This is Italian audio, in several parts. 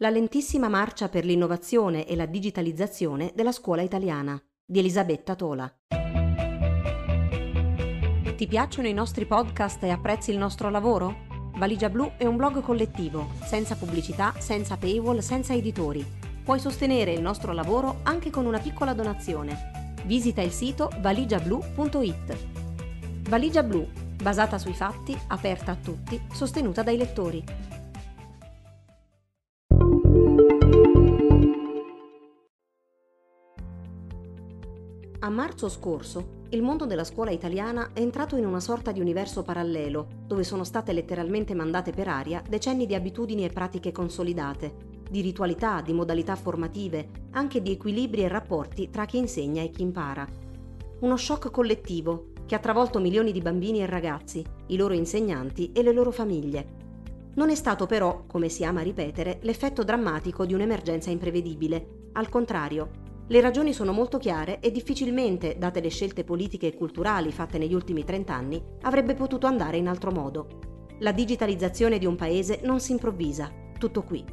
La lentissima marcia per l'innovazione e la digitalizzazione della scuola italiana di Elisabetta Tola. Ti piacciono i nostri podcast e apprezzi il nostro lavoro? Valigia Blu è un blog collettivo, senza pubblicità, senza paywall, senza editori. Puoi sostenere il nostro lavoro anche con una piccola donazione. Visita il sito valigiablu.it. Valigia Blu, basata sui fatti, aperta a tutti, sostenuta dai lettori. A marzo scorso, il mondo della scuola italiana è entrato in una sorta di universo parallelo, dove sono state letteralmente mandate per aria decenni di abitudini e pratiche consolidate, di ritualità, di modalità formative, anche di equilibri e rapporti tra chi insegna e chi impara. Uno shock collettivo che ha travolto milioni di bambini e ragazzi, i loro insegnanti e le loro famiglie. Non è stato però, come si ama ripetere, l'effetto drammatico di un'emergenza imprevedibile. Al contrario, le ragioni sono molto chiare e difficilmente, date le scelte politiche e culturali fatte negli ultimi trent'anni, avrebbe potuto andare in altro modo. La digitalizzazione di un paese non si improvvisa, tutto qui.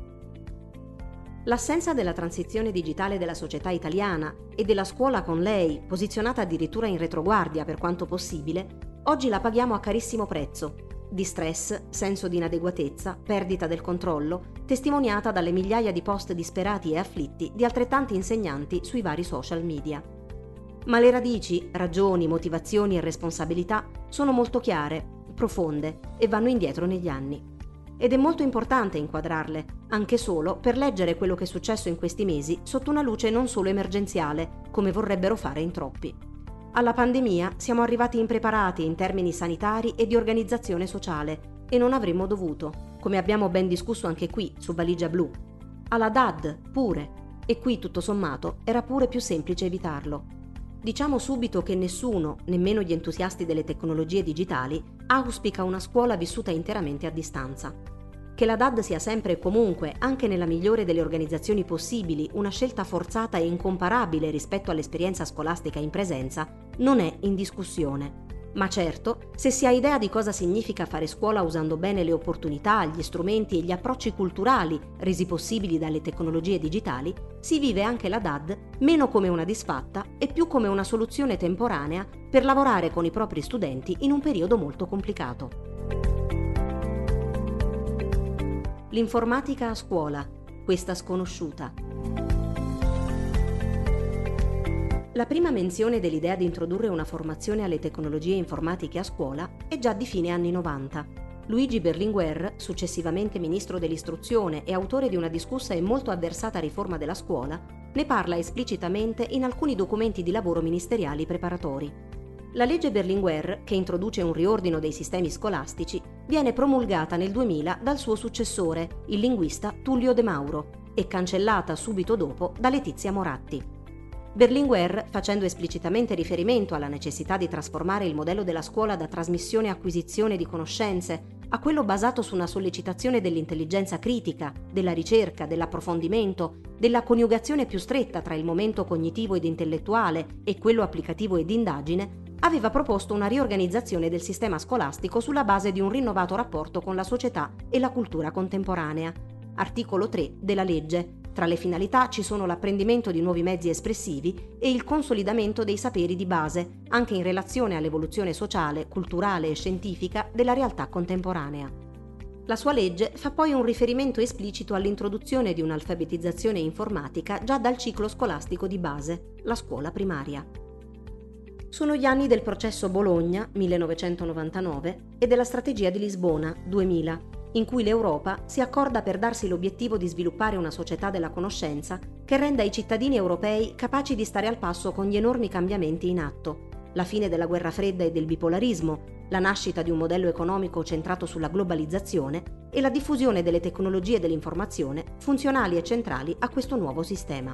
L'assenza della transizione digitale della società italiana e della scuola con lei, posizionata addirittura in retroguardia per quanto possibile, oggi la paghiamo a carissimo prezzo di stress, senso di inadeguatezza, perdita del controllo, testimoniata dalle migliaia di post disperati e afflitti di altrettanti insegnanti sui vari social media. Ma le radici, ragioni, motivazioni e responsabilità sono molto chiare, profonde e vanno indietro negli anni. Ed è molto importante inquadrarle, anche solo per leggere quello che è successo in questi mesi sotto una luce non solo emergenziale, come vorrebbero fare in troppi. Alla pandemia siamo arrivati impreparati in termini sanitari e di organizzazione sociale e non avremmo dovuto, come abbiamo ben discusso anche qui su Valigia Blu. Alla DAD pure, e qui tutto sommato era pure più semplice evitarlo. Diciamo subito che nessuno, nemmeno gli entusiasti delle tecnologie digitali, auspica una scuola vissuta interamente a distanza. Che la DAD sia sempre e comunque, anche nella migliore delle organizzazioni possibili, una scelta forzata e incomparabile rispetto all'esperienza scolastica in presenza, non è in discussione. Ma certo, se si ha idea di cosa significa fare scuola usando bene le opportunità, gli strumenti e gli approcci culturali resi possibili dalle tecnologie digitali, si vive anche la DAD meno come una disfatta e più come una soluzione temporanea per lavorare con i propri studenti in un periodo molto complicato. L'informatica a scuola, questa sconosciuta. La prima menzione dell'idea di introdurre una formazione alle tecnologie informatiche a scuola è già di fine anni 90. Luigi Berlinguer, successivamente ministro dell'istruzione e autore di una discussa e molto avversata riforma della scuola, ne parla esplicitamente in alcuni documenti di lavoro ministeriali preparatori. La legge Berlinguer, che introduce un riordino dei sistemi scolastici, viene promulgata nel 2000 dal suo successore, il linguista Tullio De Mauro, e cancellata subito dopo da Letizia Moratti. Berlinguer, facendo esplicitamente riferimento alla necessità di trasformare il modello della scuola da trasmissione e acquisizione di conoscenze a quello basato su una sollecitazione dell'intelligenza critica, della ricerca, dell'approfondimento, della coniugazione più stretta tra il momento cognitivo ed intellettuale e quello applicativo ed indagine, aveva proposto una riorganizzazione del sistema scolastico sulla base di un rinnovato rapporto con la società e la cultura contemporanea. Articolo 3 della legge. Tra le finalità ci sono l'apprendimento di nuovi mezzi espressivi e il consolidamento dei saperi di base, anche in relazione all'evoluzione sociale, culturale e scientifica della realtà contemporanea. La sua legge fa poi un riferimento esplicito all'introduzione di un'alfabetizzazione informatica già dal ciclo scolastico di base, la scuola primaria. Sono gli anni del processo Bologna 1999 e della strategia di Lisbona 2000, in cui l'Europa si accorda per darsi l'obiettivo di sviluppare una società della conoscenza che renda i cittadini europei capaci di stare al passo con gli enormi cambiamenti in atto, la fine della guerra fredda e del bipolarismo, la nascita di un modello economico centrato sulla globalizzazione e la diffusione delle tecnologie dell'informazione funzionali e centrali a questo nuovo sistema.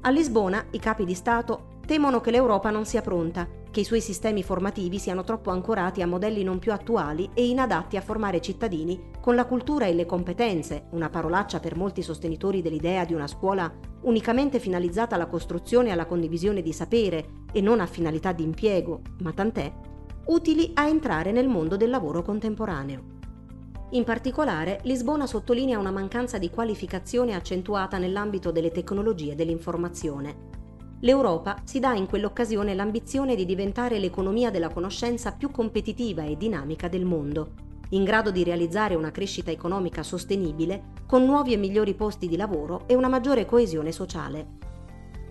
A Lisbona i capi di Stato temono che l'Europa non sia pronta, che i suoi sistemi formativi siano troppo ancorati a modelli non più attuali e inadatti a formare cittadini con la cultura e le competenze, una parolaccia per molti sostenitori dell'idea di una scuola unicamente finalizzata alla costruzione e alla condivisione di sapere e non a finalità di impiego, ma tant'è, utili a entrare nel mondo del lavoro contemporaneo. In particolare, Lisbona sottolinea una mancanza di qualificazione accentuata nell'ambito delle tecnologie dell'informazione. L'Europa si dà in quell'occasione l'ambizione di diventare l'economia della conoscenza più competitiva e dinamica del mondo, in grado di realizzare una crescita economica sostenibile, con nuovi e migliori posti di lavoro e una maggiore coesione sociale.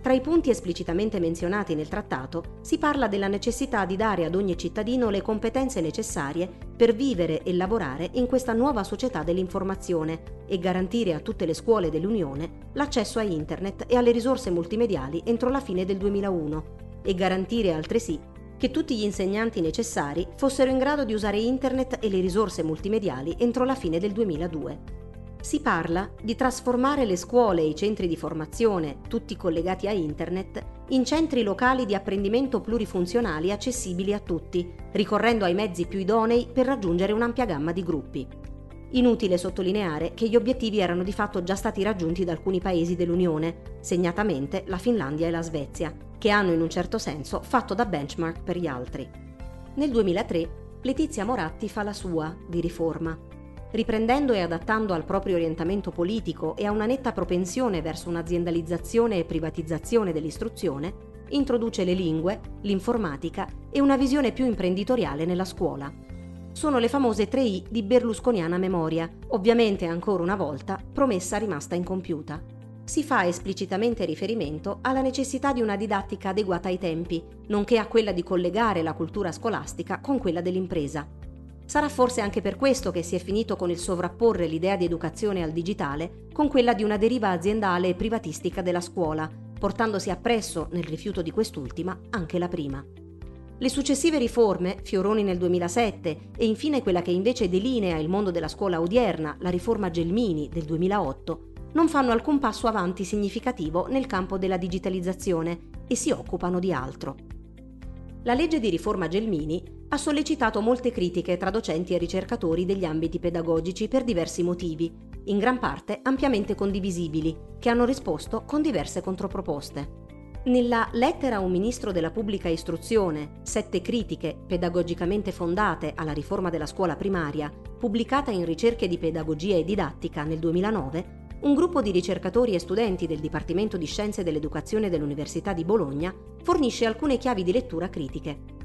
Tra i punti esplicitamente menzionati nel trattato si parla della necessità di dare ad ogni cittadino le competenze necessarie per vivere e lavorare in questa nuova società dell'informazione e garantire a tutte le scuole dell'Unione l'accesso a Internet e alle risorse multimediali entro la fine del 2001 e garantire altresì che tutti gli insegnanti necessari fossero in grado di usare Internet e le risorse multimediali entro la fine del 2002. Si parla di trasformare le scuole e i centri di formazione, tutti collegati a Internet, in centri locali di apprendimento plurifunzionali accessibili a tutti, ricorrendo ai mezzi più idonei per raggiungere un'ampia gamma di gruppi. Inutile sottolineare che gli obiettivi erano di fatto già stati raggiunti da alcuni paesi dell'Unione, segnatamente la Finlandia e la Svezia, che hanno in un certo senso fatto da benchmark per gli altri. Nel 2003 Letizia Moratti fa la sua di riforma riprendendo e adattando al proprio orientamento politico e a una netta propensione verso un'aziendalizzazione e privatizzazione dell'istruzione, introduce le lingue, l'informatica e una visione più imprenditoriale nella scuola. Sono le famose 3I di berlusconiana memoria, ovviamente ancora una volta promessa rimasta incompiuta. Si fa esplicitamente riferimento alla necessità di una didattica adeguata ai tempi, nonché a quella di collegare la cultura scolastica con quella dell'impresa. Sarà forse anche per questo che si è finito con il sovrapporre l'idea di educazione al digitale con quella di una deriva aziendale e privatistica della scuola, portandosi appresso, nel rifiuto di quest'ultima, anche la prima. Le successive riforme, Fioroni nel 2007 e infine quella che invece delinea il mondo della scuola odierna, la riforma Gelmini del 2008, non fanno alcun passo avanti significativo nel campo della digitalizzazione e si occupano di altro. La legge di riforma Gelmini ha sollecitato molte critiche tra docenti e ricercatori degli ambiti pedagogici per diversi motivi, in gran parte ampiamente condivisibili, che hanno risposto con diverse controproposte. Nella Lettera a un ministro della pubblica istruzione, sette critiche pedagogicamente fondate alla riforma della scuola primaria, pubblicata in Ricerche di pedagogia e didattica nel 2009, un gruppo di ricercatori e studenti del Dipartimento di Scienze dell'Educazione dell'Università di Bologna fornisce alcune chiavi di lettura critiche.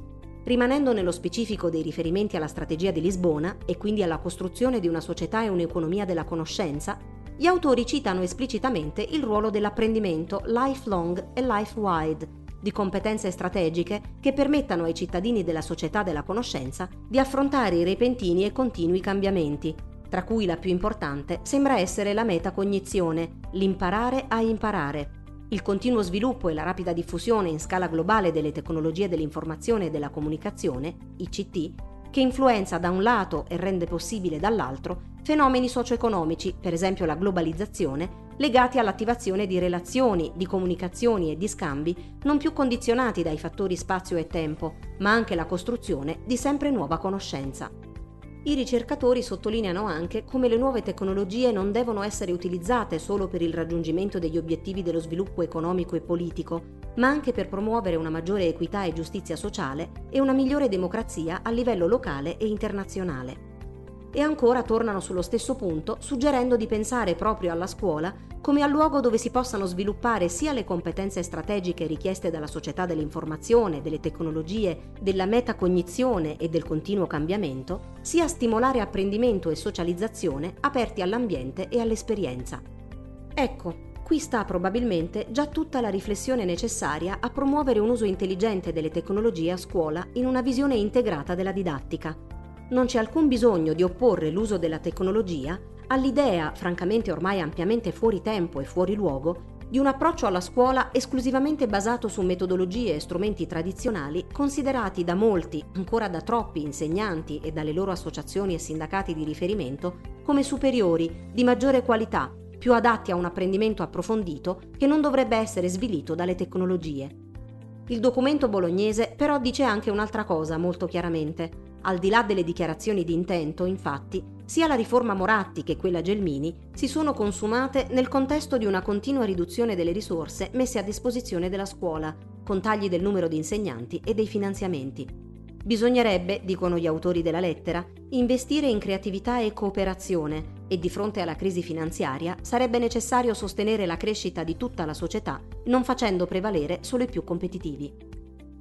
Rimanendo nello specifico dei riferimenti alla strategia di Lisbona e quindi alla costruzione di una società e un'economia della conoscenza, gli autori citano esplicitamente il ruolo dell'apprendimento lifelong e life-wide, di competenze strategiche che permettano ai cittadini della società della conoscenza di affrontare i repentini e continui cambiamenti, tra cui la più importante sembra essere la metacognizione, l'imparare a imparare, il continuo sviluppo e la rapida diffusione in scala globale delle tecnologie dell'informazione e della comunicazione, ICT, che influenza da un lato e rende possibile dall'altro fenomeni socio-economici, per esempio la globalizzazione, legati all'attivazione di relazioni, di comunicazioni e di scambi non più condizionati dai fattori spazio e tempo, ma anche la costruzione di sempre nuova conoscenza. I ricercatori sottolineano anche come le nuove tecnologie non devono essere utilizzate solo per il raggiungimento degli obiettivi dello sviluppo economico e politico, ma anche per promuovere una maggiore equità e giustizia sociale e una migliore democrazia a livello locale e internazionale e ancora tornano sullo stesso punto suggerendo di pensare proprio alla scuola come al luogo dove si possano sviluppare sia le competenze strategiche richieste dalla società dell'informazione, delle tecnologie, della metacognizione e del continuo cambiamento, sia stimolare apprendimento e socializzazione aperti all'ambiente e all'esperienza. Ecco, qui sta probabilmente già tutta la riflessione necessaria a promuovere un uso intelligente delle tecnologie a scuola in una visione integrata della didattica, non c'è alcun bisogno di opporre l'uso della tecnologia all'idea, francamente ormai ampiamente fuori tempo e fuori luogo, di un approccio alla scuola esclusivamente basato su metodologie e strumenti tradizionali considerati da molti, ancora da troppi insegnanti e dalle loro associazioni e sindacati di riferimento, come superiori, di maggiore qualità, più adatti a un apprendimento approfondito che non dovrebbe essere svilito dalle tecnologie. Il documento bolognese però dice anche un'altra cosa molto chiaramente. Al di là delle dichiarazioni di intento, infatti, sia la riforma Moratti che quella Gelmini si sono consumate nel contesto di una continua riduzione delle risorse messe a disposizione della scuola, con tagli del numero di insegnanti e dei finanziamenti. Bisognerebbe, dicono gli autori della lettera, investire in creatività e cooperazione e di fronte alla crisi finanziaria sarebbe necessario sostenere la crescita di tutta la società, non facendo prevalere solo i più competitivi.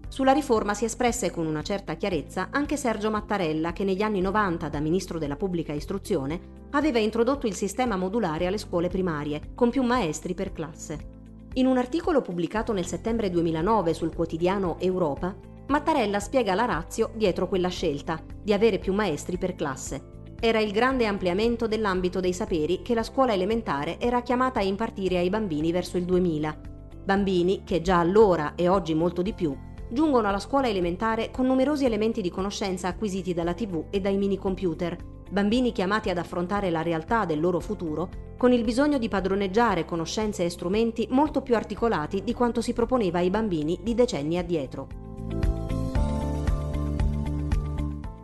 Sulla riforma si espresse con una certa chiarezza anche Sergio Mattarella che negli anni 90 da ministro della pubblica istruzione aveva introdotto il sistema modulare alle scuole primarie, con più maestri per classe. In un articolo pubblicato nel settembre 2009 sul quotidiano Europa, Mattarella spiega la razio dietro quella scelta di avere più maestri per classe. Era il grande ampliamento dell'ambito dei saperi che la scuola elementare era chiamata a impartire ai bambini verso il 2000. Bambini che già allora e oggi molto di più giungono alla scuola elementare con numerosi elementi di conoscenza acquisiti dalla TV e dai mini computer, bambini chiamati ad affrontare la realtà del loro futuro con il bisogno di padroneggiare conoscenze e strumenti molto più articolati di quanto si proponeva ai bambini di decenni addietro.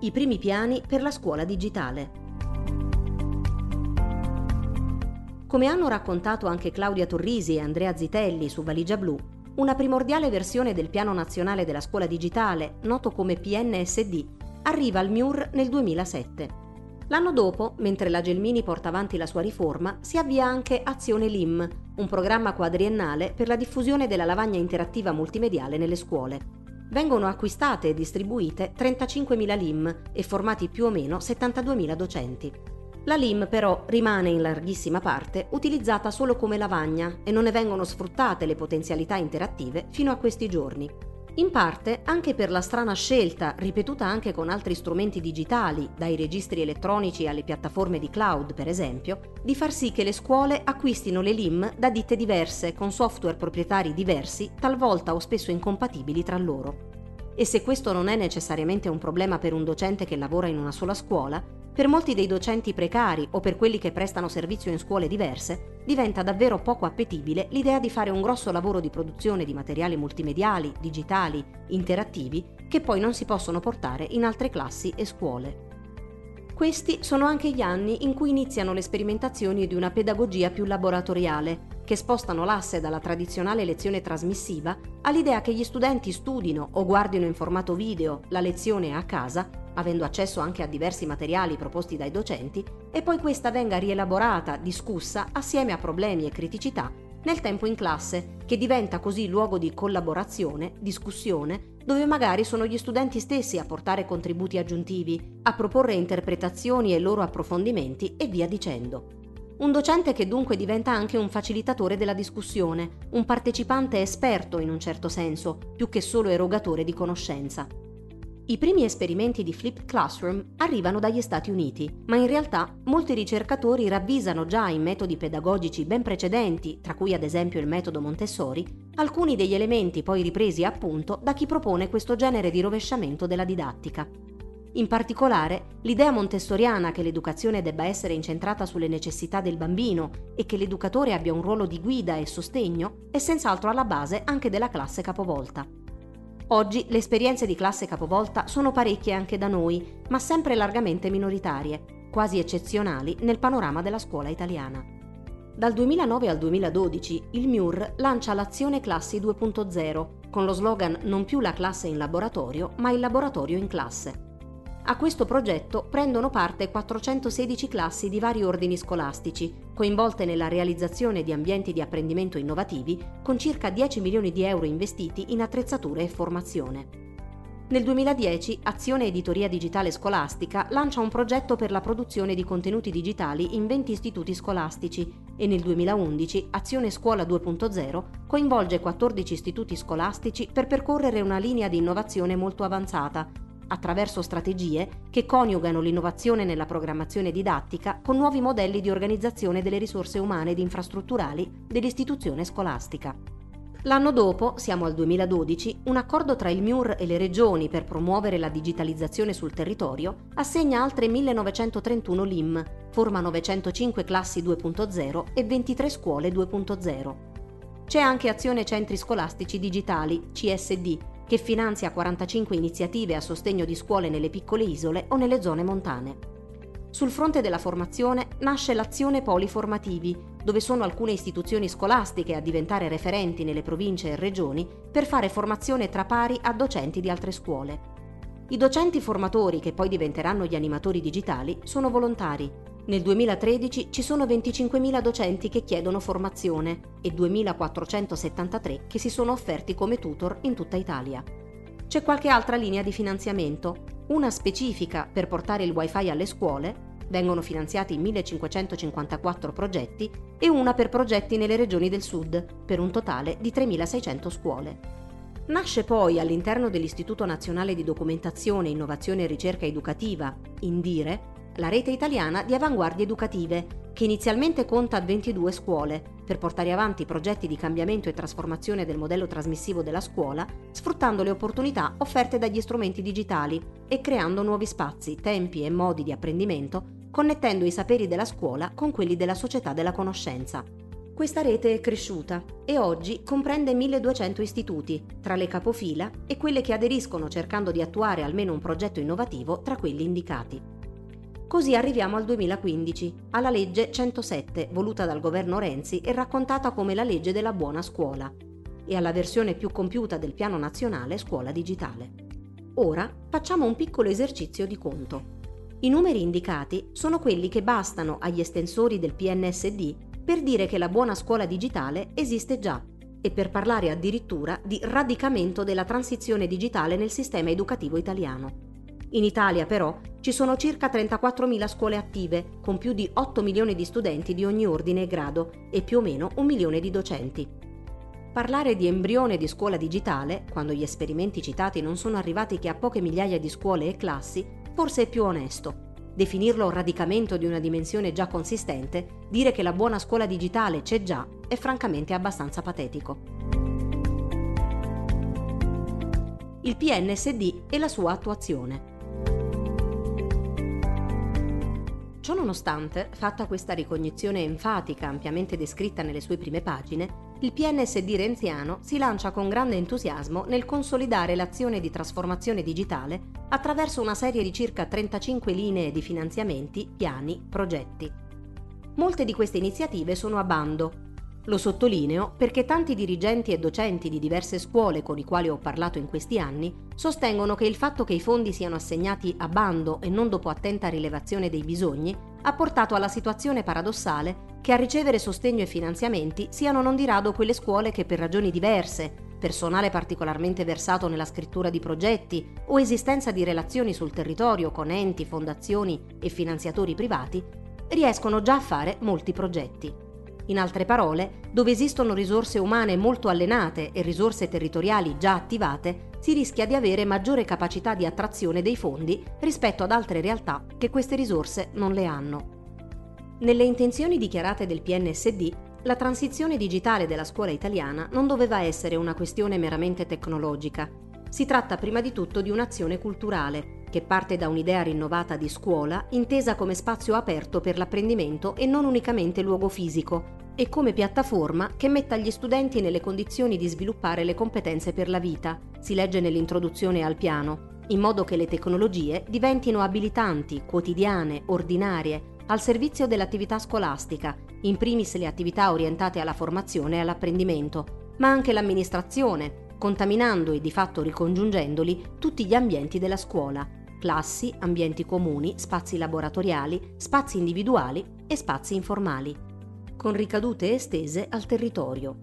I primi piani per la scuola digitale. Come hanno raccontato anche Claudia Torrisi e Andrea Zitelli su Valigia Blu, una primordiale versione del Piano Nazionale della Scuola Digitale, noto come PNSD, arriva al MIUR nel 2007. L'anno dopo, mentre la Gelmini porta avanti la sua riforma, si avvia anche Azione LIM, un programma quadriennale per la diffusione della lavagna interattiva multimediale nelle scuole. Vengono acquistate e distribuite 35.000 LIM e formati più o meno 72.000 docenti. La LIM però rimane in larghissima parte utilizzata solo come lavagna e non ne vengono sfruttate le potenzialità interattive fino a questi giorni. In parte anche per la strana scelta, ripetuta anche con altri strumenti digitali, dai registri elettronici alle piattaforme di cloud per esempio, di far sì che le scuole acquistino le LIM da ditte diverse, con software proprietari diversi, talvolta o spesso incompatibili tra loro. E se questo non è necessariamente un problema per un docente che lavora in una sola scuola, per molti dei docenti precari o per quelli che prestano servizio in scuole diverse, diventa davvero poco appetibile l'idea di fare un grosso lavoro di produzione di materiali multimediali, digitali, interattivi, che poi non si possono portare in altre classi e scuole. Questi sono anche gli anni in cui iniziano le sperimentazioni di una pedagogia più laboratoriale, che spostano l'asse dalla tradizionale lezione trasmissiva all'idea che gli studenti studino o guardino in formato video la lezione a casa avendo accesso anche a diversi materiali proposti dai docenti, e poi questa venga rielaborata, discussa assieme a problemi e criticità nel tempo in classe, che diventa così luogo di collaborazione, discussione, dove magari sono gli studenti stessi a portare contributi aggiuntivi, a proporre interpretazioni e loro approfondimenti e via dicendo. Un docente che dunque diventa anche un facilitatore della discussione, un partecipante esperto in un certo senso, più che solo erogatore di conoscenza. I primi esperimenti di Flipped Classroom arrivano dagli Stati Uniti, ma in realtà molti ricercatori ravvisano già in metodi pedagogici ben precedenti, tra cui ad esempio il metodo Montessori, alcuni degli elementi poi ripresi appunto da chi propone questo genere di rovesciamento della didattica. In particolare, l'idea montessoriana che l'educazione debba essere incentrata sulle necessità del bambino e che l'educatore abbia un ruolo di guida e sostegno è senz'altro alla base anche della classe capovolta. Oggi le esperienze di classe capovolta sono parecchie anche da noi, ma sempre largamente minoritarie, quasi eccezionali nel panorama della scuola italiana. Dal 2009 al 2012 il MIUR lancia l'azione Classi 2.0 con lo slogan Non più la classe in laboratorio, ma il laboratorio in classe. A questo progetto prendono parte 416 classi di vari ordini scolastici, coinvolte nella realizzazione di ambienti di apprendimento innovativi, con circa 10 milioni di euro investiti in attrezzature e formazione. Nel 2010 Azione Editoria Digitale Scolastica lancia un progetto per la produzione di contenuti digitali in 20 istituti scolastici e nel 2011 Azione Scuola 2.0 coinvolge 14 istituti scolastici per percorrere una linea di innovazione molto avanzata, attraverso strategie che coniugano l'innovazione nella programmazione didattica con nuovi modelli di organizzazione delle risorse umane ed infrastrutturali dell'istituzione scolastica. L'anno dopo, siamo al 2012, un accordo tra il MIUR e le regioni per promuovere la digitalizzazione sul territorio assegna altre 1931 LIM, forma 905 classi 2.0 e 23 scuole 2.0. C'è anche Azione Centri Scolastici Digitali, CSD, che finanzia 45 iniziative a sostegno di scuole nelle piccole isole o nelle zone montane. Sul fronte della formazione nasce l'azione Poli Formativi, dove sono alcune istituzioni scolastiche a diventare referenti nelle province e regioni per fare formazione tra pari a docenti di altre scuole. I docenti formatori, che poi diventeranno gli animatori digitali, sono volontari. Nel 2013 ci sono 25.000 docenti che chiedono formazione e 2.473 che si sono offerti come tutor in tutta Italia. C'è qualche altra linea di finanziamento, una specifica per portare il wifi alle scuole, vengono finanziati 1554 progetti e una per progetti nelle regioni del sud, per un totale di 3600 scuole. Nasce poi all'interno dell'Istituto Nazionale di Documentazione, Innovazione e Ricerca Educativa, INDIRE, la rete italiana di avanguardie educative, che inizialmente conta 22 scuole, per portare avanti progetti di cambiamento e trasformazione del modello trasmissivo della scuola, sfruttando le opportunità offerte dagli strumenti digitali e creando nuovi spazi, tempi e modi di apprendimento connettendo i saperi della scuola con quelli della società della conoscenza. Questa rete è cresciuta e oggi comprende 1200 istituti, tra le capofila e quelle che aderiscono cercando di attuare almeno un progetto innovativo tra quelli indicati. Così arriviamo al 2015, alla legge 107, voluta dal governo Renzi e raccontata come la legge della buona scuola, e alla versione più compiuta del Piano Nazionale Scuola Digitale. Ora facciamo un piccolo esercizio di conto. I numeri indicati sono quelli che bastano agli estensori del PNSD per dire che la buona scuola digitale esiste già e per parlare addirittura di radicamento della transizione digitale nel sistema educativo italiano. In Italia però ci sono circa 34.000 scuole attive, con più di 8 milioni di studenti di ogni ordine e grado e più o meno un milione di docenti. Parlare di embrione di scuola digitale, quando gli esperimenti citati non sono arrivati che a poche migliaia di scuole e classi, forse è più onesto. Definirlo radicamento di una dimensione già consistente, dire che la buona scuola digitale c'è già, è francamente abbastanza patetico. Il PNSD e la sua attuazione. Ciononostante, fatta questa ricognizione enfatica ampiamente descritta nelle sue prime pagine, il PNSD renziano si lancia con grande entusiasmo nel consolidare l'azione di trasformazione digitale attraverso una serie di circa 35 linee di finanziamenti, piani, progetti. Molte di queste iniziative sono a bando. Lo sottolineo perché tanti dirigenti e docenti di diverse scuole con i quali ho parlato in questi anni sostengono che il fatto che i fondi siano assegnati a bando e non dopo attenta rilevazione dei bisogni ha portato alla situazione paradossale che a ricevere sostegno e finanziamenti siano non di rado quelle scuole che per ragioni diverse, personale particolarmente versato nella scrittura di progetti o esistenza di relazioni sul territorio con enti, fondazioni e finanziatori privati, riescono già a fare molti progetti. In altre parole, dove esistono risorse umane molto allenate e risorse territoriali già attivate, si rischia di avere maggiore capacità di attrazione dei fondi rispetto ad altre realtà che queste risorse non le hanno. Nelle intenzioni dichiarate del PNSD, la transizione digitale della scuola italiana non doveva essere una questione meramente tecnologica. Si tratta prima di tutto di un'azione culturale, che parte da un'idea rinnovata di scuola intesa come spazio aperto per l'apprendimento e non unicamente luogo fisico, e come piattaforma che metta gli studenti nelle condizioni di sviluppare le competenze per la vita, si legge nell'introduzione al piano, in modo che le tecnologie diventino abilitanti, quotidiane, ordinarie, al servizio dell'attività scolastica, in primis le attività orientate alla formazione e all'apprendimento, ma anche l'amministrazione, contaminando e di fatto ricongiungendoli tutti gli ambienti della scuola, classi, ambienti comuni, spazi laboratoriali, spazi individuali e spazi informali, con ricadute estese al territorio.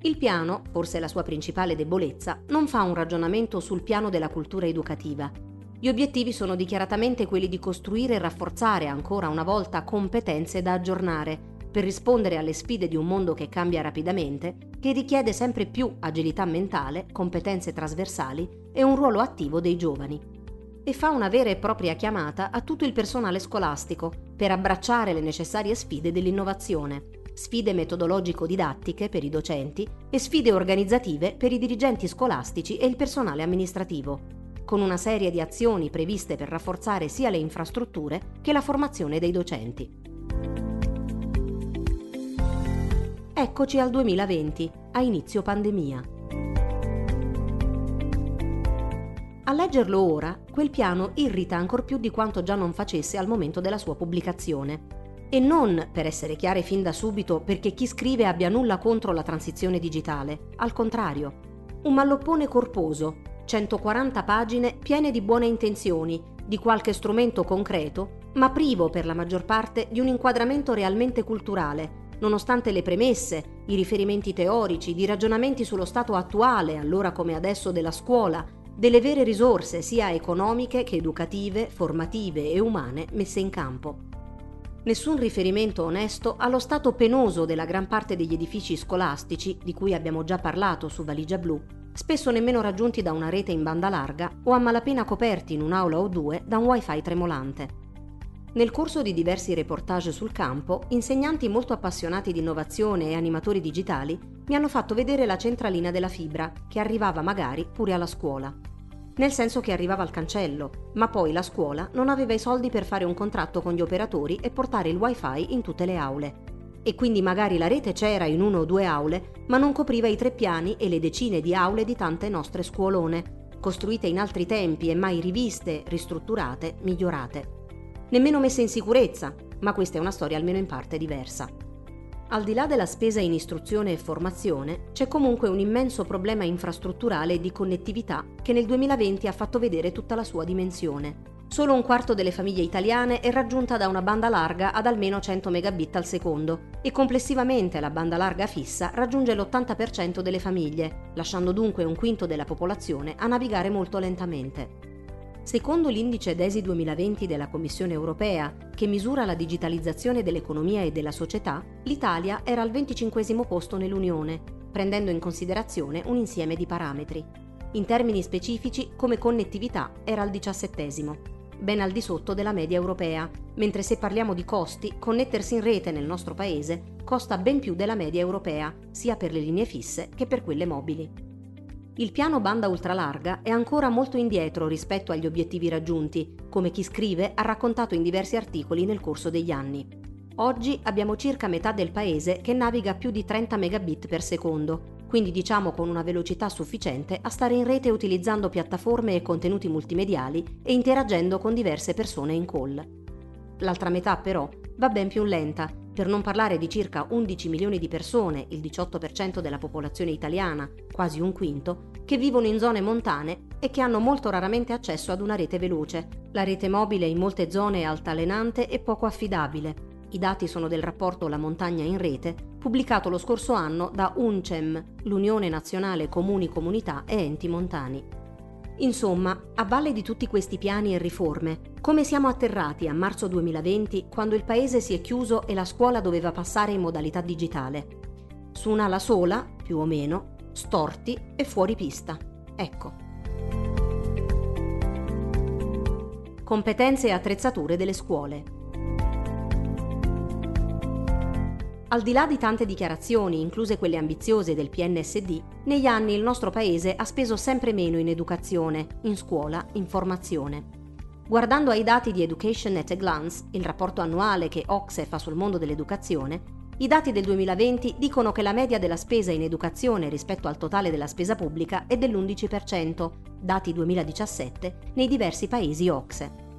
Il piano, forse la sua principale debolezza, non fa un ragionamento sul piano della cultura educativa, gli obiettivi sono dichiaratamente quelli di costruire e rafforzare ancora una volta competenze da aggiornare per rispondere alle sfide di un mondo che cambia rapidamente, che richiede sempre più agilità mentale, competenze trasversali e un ruolo attivo dei giovani. E fa una vera e propria chiamata a tutto il personale scolastico per abbracciare le necessarie sfide dell'innovazione, sfide metodologico-didattiche per i docenti e sfide organizzative per i dirigenti scolastici e il personale amministrativo con una serie di azioni previste per rafforzare sia le infrastrutture che la formazione dei docenti. Eccoci al 2020, a inizio pandemia. A leggerlo ora, quel piano irrita ancor più di quanto già non facesse al momento della sua pubblicazione. E non, per essere chiare fin da subito, perché chi scrive abbia nulla contro la transizione digitale, al contrario. Un malloppone corposo, 140 pagine piene di buone intenzioni, di qualche strumento concreto, ma privo per la maggior parte di un inquadramento realmente culturale, nonostante le premesse, i riferimenti teorici, di ragionamenti sullo stato attuale, allora come adesso, della scuola, delle vere risorse sia economiche che educative, formative e umane messe in campo. Nessun riferimento onesto allo stato penoso della gran parte degli edifici scolastici, di cui abbiamo già parlato su Valigia Blu, spesso nemmeno raggiunti da una rete in banda larga o a malapena coperti in un'aula o due da un wifi tremolante. Nel corso di diversi reportage sul campo, insegnanti molto appassionati di innovazione e animatori digitali mi hanno fatto vedere la centralina della fibra, che arrivava magari pure alla scuola. Nel senso che arrivava al cancello, ma poi la scuola non aveva i soldi per fare un contratto con gli operatori e portare il wifi in tutte le aule. E quindi magari la rete c'era in uno o due aule, ma non copriva i tre piani e le decine di aule di tante nostre scuolone, costruite in altri tempi e mai riviste, ristrutturate, migliorate nemmeno messe in sicurezza, ma questa è una storia almeno in parte diversa. Al di là della spesa in istruzione e formazione, c'è comunque un immenso problema infrastrutturale e di connettività che nel 2020 ha fatto vedere tutta la sua dimensione. Solo un quarto delle famiglie italiane è raggiunta da una banda larga ad almeno 100 megabit al secondo e complessivamente la banda larga fissa raggiunge l'80% delle famiglie, lasciando dunque un quinto della popolazione a navigare molto lentamente. Secondo l'indice DESI 2020 della Commissione europea, che misura la digitalizzazione dell'economia e della società, l'Italia era al 25 posto nell'Unione, prendendo in considerazione un insieme di parametri. In termini specifici, come connettività era al 17 ben al di sotto della media europea, mentre se parliamo di costi, connettersi in rete nel nostro paese costa ben più della media europea, sia per le linee fisse che per quelle mobili. Il piano banda ultralarga è ancora molto indietro rispetto agli obiettivi raggiunti, come chi scrive ha raccontato in diversi articoli nel corso degli anni. Oggi abbiamo circa metà del paese che naviga più di 30 megabit per secondo, quindi diciamo con una velocità sufficiente a stare in rete utilizzando piattaforme e contenuti multimediali e interagendo con diverse persone in call. L'altra metà però va ben più lenta, per non parlare di circa 11 milioni di persone, il 18% della popolazione italiana, quasi un quinto, che vivono in zone montane e che hanno molto raramente accesso ad una rete veloce. La rete mobile in molte zone è altalenante e poco affidabile. I dati sono del rapporto La montagna in rete, pubblicato lo scorso anno da UNCEM, l'Unione Nazionale Comuni Comunità e Enti Montani. Insomma, a valle di tutti questi piani e riforme, come siamo atterrati a marzo 2020 quando il paese si è chiuso e la scuola doveva passare in modalità digitale? Su un'ala sola, più o meno, storti e fuori pista. Ecco. Competenze e attrezzature delle scuole. Al di là di tante dichiarazioni, incluse quelle ambiziose del PNSD, negli anni il nostro paese ha speso sempre meno in educazione, in scuola, in formazione. Guardando ai dati di Education at a Glance, il rapporto annuale che Ocse fa sul mondo dell'educazione, i dati del 2020 dicono che la media della spesa in educazione rispetto al totale della spesa pubblica è dell'11%, dati 2017, nei diversi paesi Ocse.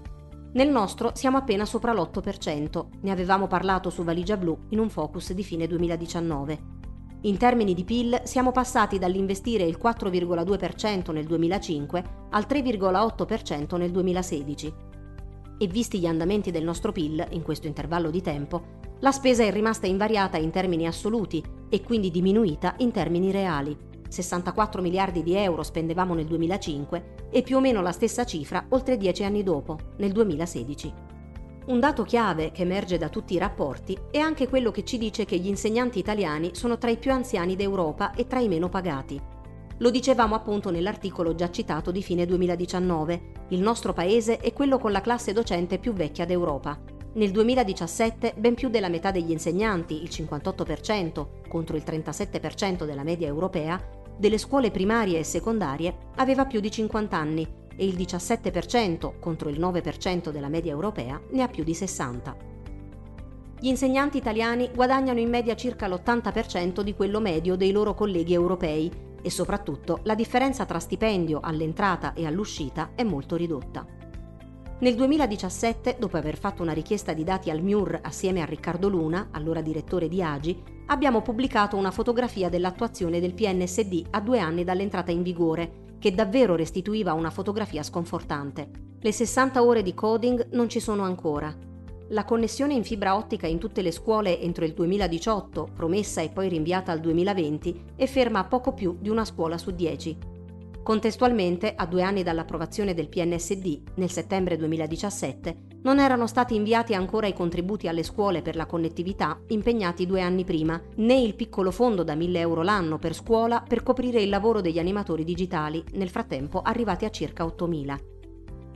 Nel nostro siamo appena sopra l'8%, ne avevamo parlato su Valigia Blu in un focus di fine 2019. In termini di PIL siamo passati dall'investire il 4,2% nel 2005 al 3,8% nel 2016. E visti gli andamenti del nostro PIL in questo intervallo di tempo, la spesa è rimasta invariata in termini assoluti e quindi diminuita in termini reali. 64 miliardi di euro spendevamo nel 2005 e più o meno la stessa cifra oltre dieci anni dopo, nel 2016. Un dato chiave che emerge da tutti i rapporti è anche quello che ci dice che gli insegnanti italiani sono tra i più anziani d'Europa e tra i meno pagati. Lo dicevamo appunto nell'articolo già citato di fine 2019. Il nostro paese è quello con la classe docente più vecchia d'Europa. Nel 2017 ben più della metà degli insegnanti, il 58% contro il 37% della media europea, delle scuole primarie e secondarie aveva più di 50 anni e il 17% contro il 9% della media europea ne ha più di 60. Gli insegnanti italiani guadagnano in media circa l'80% di quello medio dei loro colleghi europei e soprattutto la differenza tra stipendio all'entrata e all'uscita è molto ridotta. Nel 2017, dopo aver fatto una richiesta di dati al MIUR assieme a Riccardo Luna, allora direttore di Agi, abbiamo pubblicato una fotografia dell'attuazione del PNSD a due anni dall'entrata in vigore, che davvero restituiva una fotografia sconfortante. Le 60 ore di coding non ci sono ancora. La connessione in fibra ottica in tutte le scuole entro il 2018, promessa e poi rinviata al 2020, è ferma a poco più di una scuola su 10. Contestualmente, a due anni dall'approvazione del PNSD, nel settembre 2017, non erano stati inviati ancora i contributi alle scuole per la connettività impegnati due anni prima, né il piccolo fondo da 1000 euro l'anno per scuola per coprire il lavoro degli animatori digitali, nel frattempo arrivati a circa 8000.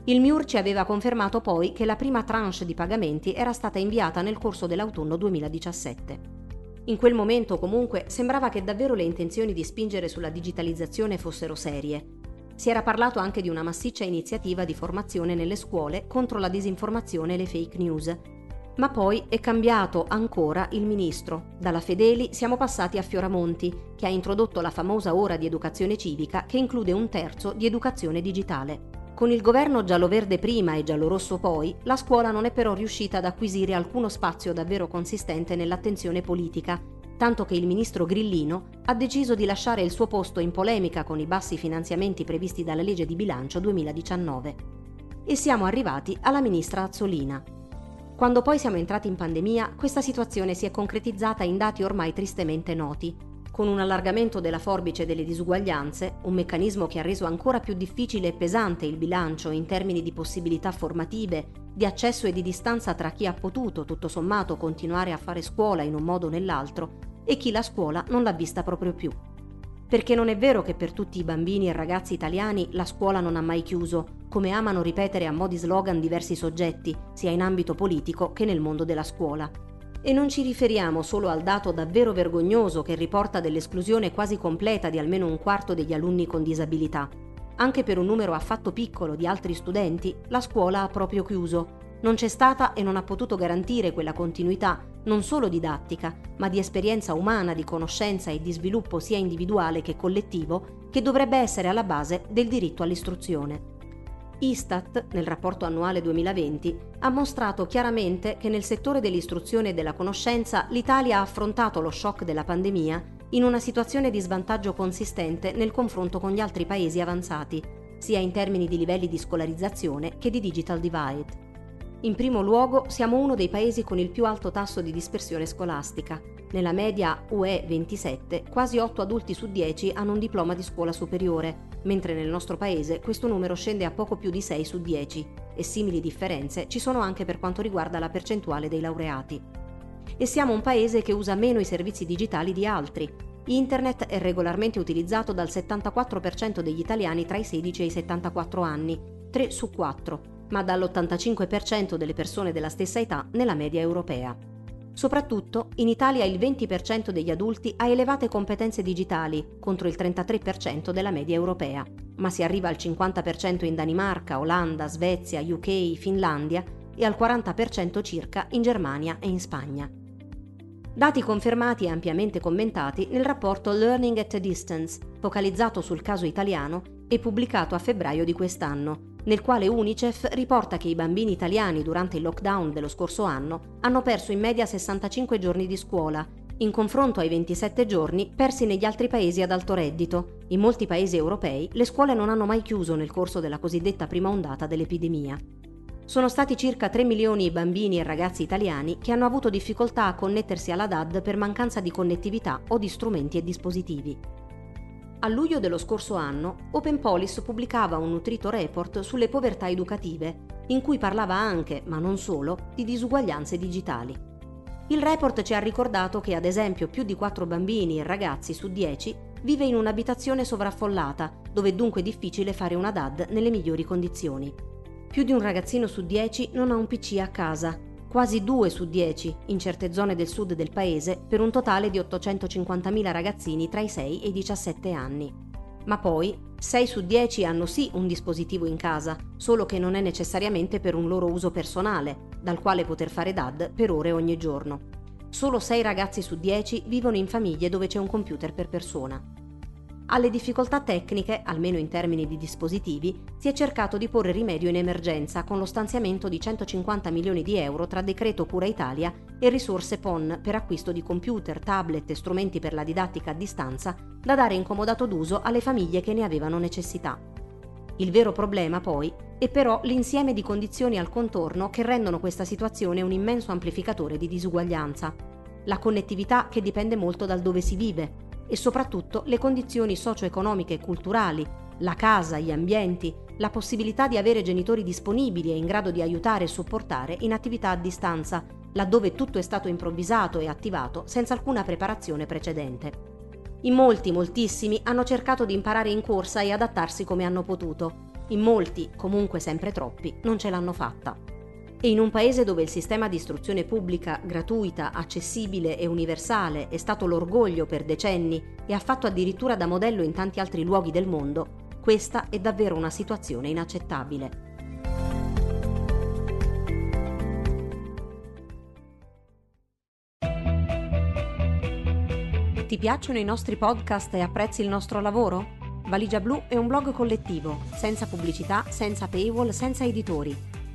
Il MIUR ci aveva confermato poi che la prima tranche di pagamenti era stata inviata nel corso dell'autunno 2017. In quel momento comunque sembrava che davvero le intenzioni di spingere sulla digitalizzazione fossero serie. Si era parlato anche di una massiccia iniziativa di formazione nelle scuole contro la disinformazione e le fake news. Ma poi è cambiato ancora il ministro. Dalla Fedeli siamo passati a Fioramonti, che ha introdotto la famosa ora di educazione civica che include un terzo di educazione digitale. Con il governo giallo-verde prima e giallo-rosso poi, la scuola non è però riuscita ad acquisire alcuno spazio davvero consistente nell'attenzione politica, tanto che il ministro Grillino ha deciso di lasciare il suo posto in polemica con i bassi finanziamenti previsti dalla legge di bilancio 2019. E siamo arrivati alla ministra Azzolina. Quando poi siamo entrati in pandemia, questa situazione si è concretizzata in dati ormai tristemente noti con un allargamento della forbice delle disuguaglianze, un meccanismo che ha reso ancora più difficile e pesante il bilancio in termini di possibilità formative, di accesso e di distanza tra chi ha potuto, tutto sommato, continuare a fare scuola in un modo o nell'altro e chi la scuola non l'ha vista proprio più. Perché non è vero che per tutti i bambini e ragazzi italiani la scuola non ha mai chiuso, come amano ripetere a mo' di slogan diversi soggetti, sia in ambito politico che nel mondo della scuola. E non ci riferiamo solo al dato davvero vergognoso che riporta dell'esclusione quasi completa di almeno un quarto degli alunni con disabilità. Anche per un numero affatto piccolo di altri studenti, la scuola ha proprio chiuso. Non c'è stata e non ha potuto garantire quella continuità, non solo didattica, ma di esperienza umana, di conoscenza e di sviluppo sia individuale che collettivo, che dovrebbe essere alla base del diritto all'istruzione. Istat, nel rapporto annuale 2020, ha mostrato chiaramente che nel settore dell'istruzione e della conoscenza l'Italia ha affrontato lo shock della pandemia in una situazione di svantaggio consistente nel confronto con gli altri paesi avanzati, sia in termini di livelli di scolarizzazione che di digital divide. In primo luogo siamo uno dei paesi con il più alto tasso di dispersione scolastica. Nella media UE 27 quasi 8 adulti su 10 hanno un diploma di scuola superiore, mentre nel nostro paese questo numero scende a poco più di 6 su 10 e simili differenze ci sono anche per quanto riguarda la percentuale dei laureati. E siamo un paese che usa meno i servizi digitali di altri. Internet è regolarmente utilizzato dal 74% degli italiani tra i 16 e i 74 anni, 3 su 4, ma dall'85% delle persone della stessa età nella media europea. Soprattutto, in Italia il 20% degli adulti ha elevate competenze digitali, contro il 33% della media europea, ma si arriva al 50% in Danimarca, Olanda, Svezia, UK, Finlandia e al 40% circa in Germania e in Spagna. Dati confermati e ampiamente commentati nel rapporto Learning at a Distance, focalizzato sul caso italiano e pubblicato a febbraio di quest'anno, nel quale Unicef riporta che i bambini italiani durante il lockdown dello scorso anno hanno perso in media 65 giorni di scuola, in confronto ai 27 giorni persi negli altri paesi ad alto reddito. In molti paesi europei le scuole non hanno mai chiuso nel corso della cosiddetta prima ondata dell'epidemia. Sono stati circa 3 milioni i bambini e ragazzi italiani che hanno avuto difficoltà a connettersi alla DAD per mancanza di connettività o di strumenti e dispositivi. A luglio dello scorso anno, Open Police pubblicava un nutrito report sulle povertà educative, in cui parlava anche, ma non solo, di disuguaglianze digitali. Il report ci ha ricordato che, ad esempio, più di 4 bambini e ragazzi su 10 vive in un'abitazione sovraffollata, dove è dunque difficile fare una DAD nelle migliori condizioni. Più di un ragazzino su 10 non ha un PC a casa quasi 2 su 10 in certe zone del sud del paese per un totale di 850.000 ragazzini tra i 6 e i 17 anni. Ma poi 6 su 10 hanno sì un dispositivo in casa, solo che non è necessariamente per un loro uso personale, dal quale poter fare DAD per ore ogni giorno. Solo 6 ragazzi su 10 vivono in famiglie dove c'è un computer per persona. Alle difficoltà tecniche, almeno in termini di dispositivi, si è cercato di porre rimedio in emergenza con lo stanziamento di 150 milioni di euro tra decreto Cura Italia e risorse PON per acquisto di computer, tablet e strumenti per la didattica a distanza da dare in comodato d'uso alle famiglie che ne avevano necessità. Il vero problema, poi, è però l'insieme di condizioni al contorno che rendono questa situazione un immenso amplificatore di disuguaglianza. La connettività che dipende molto dal dove si vive, e soprattutto le condizioni socio-economiche e culturali, la casa, gli ambienti, la possibilità di avere genitori disponibili e in grado di aiutare e supportare in attività a distanza, laddove tutto è stato improvvisato e attivato senza alcuna preparazione precedente. In molti, moltissimi, hanno cercato di imparare in corsa e adattarsi come hanno potuto. In molti, comunque sempre troppi, non ce l'hanno fatta. E in un paese dove il sistema di istruzione pubblica, gratuita, accessibile e universale è stato l'orgoglio per decenni e ha fatto addirittura da modello in tanti altri luoghi del mondo, questa è davvero una situazione inaccettabile. Ti piacciono i nostri podcast e apprezzi il nostro lavoro? Valigia Blu è un blog collettivo, senza pubblicità, senza paywall, senza editori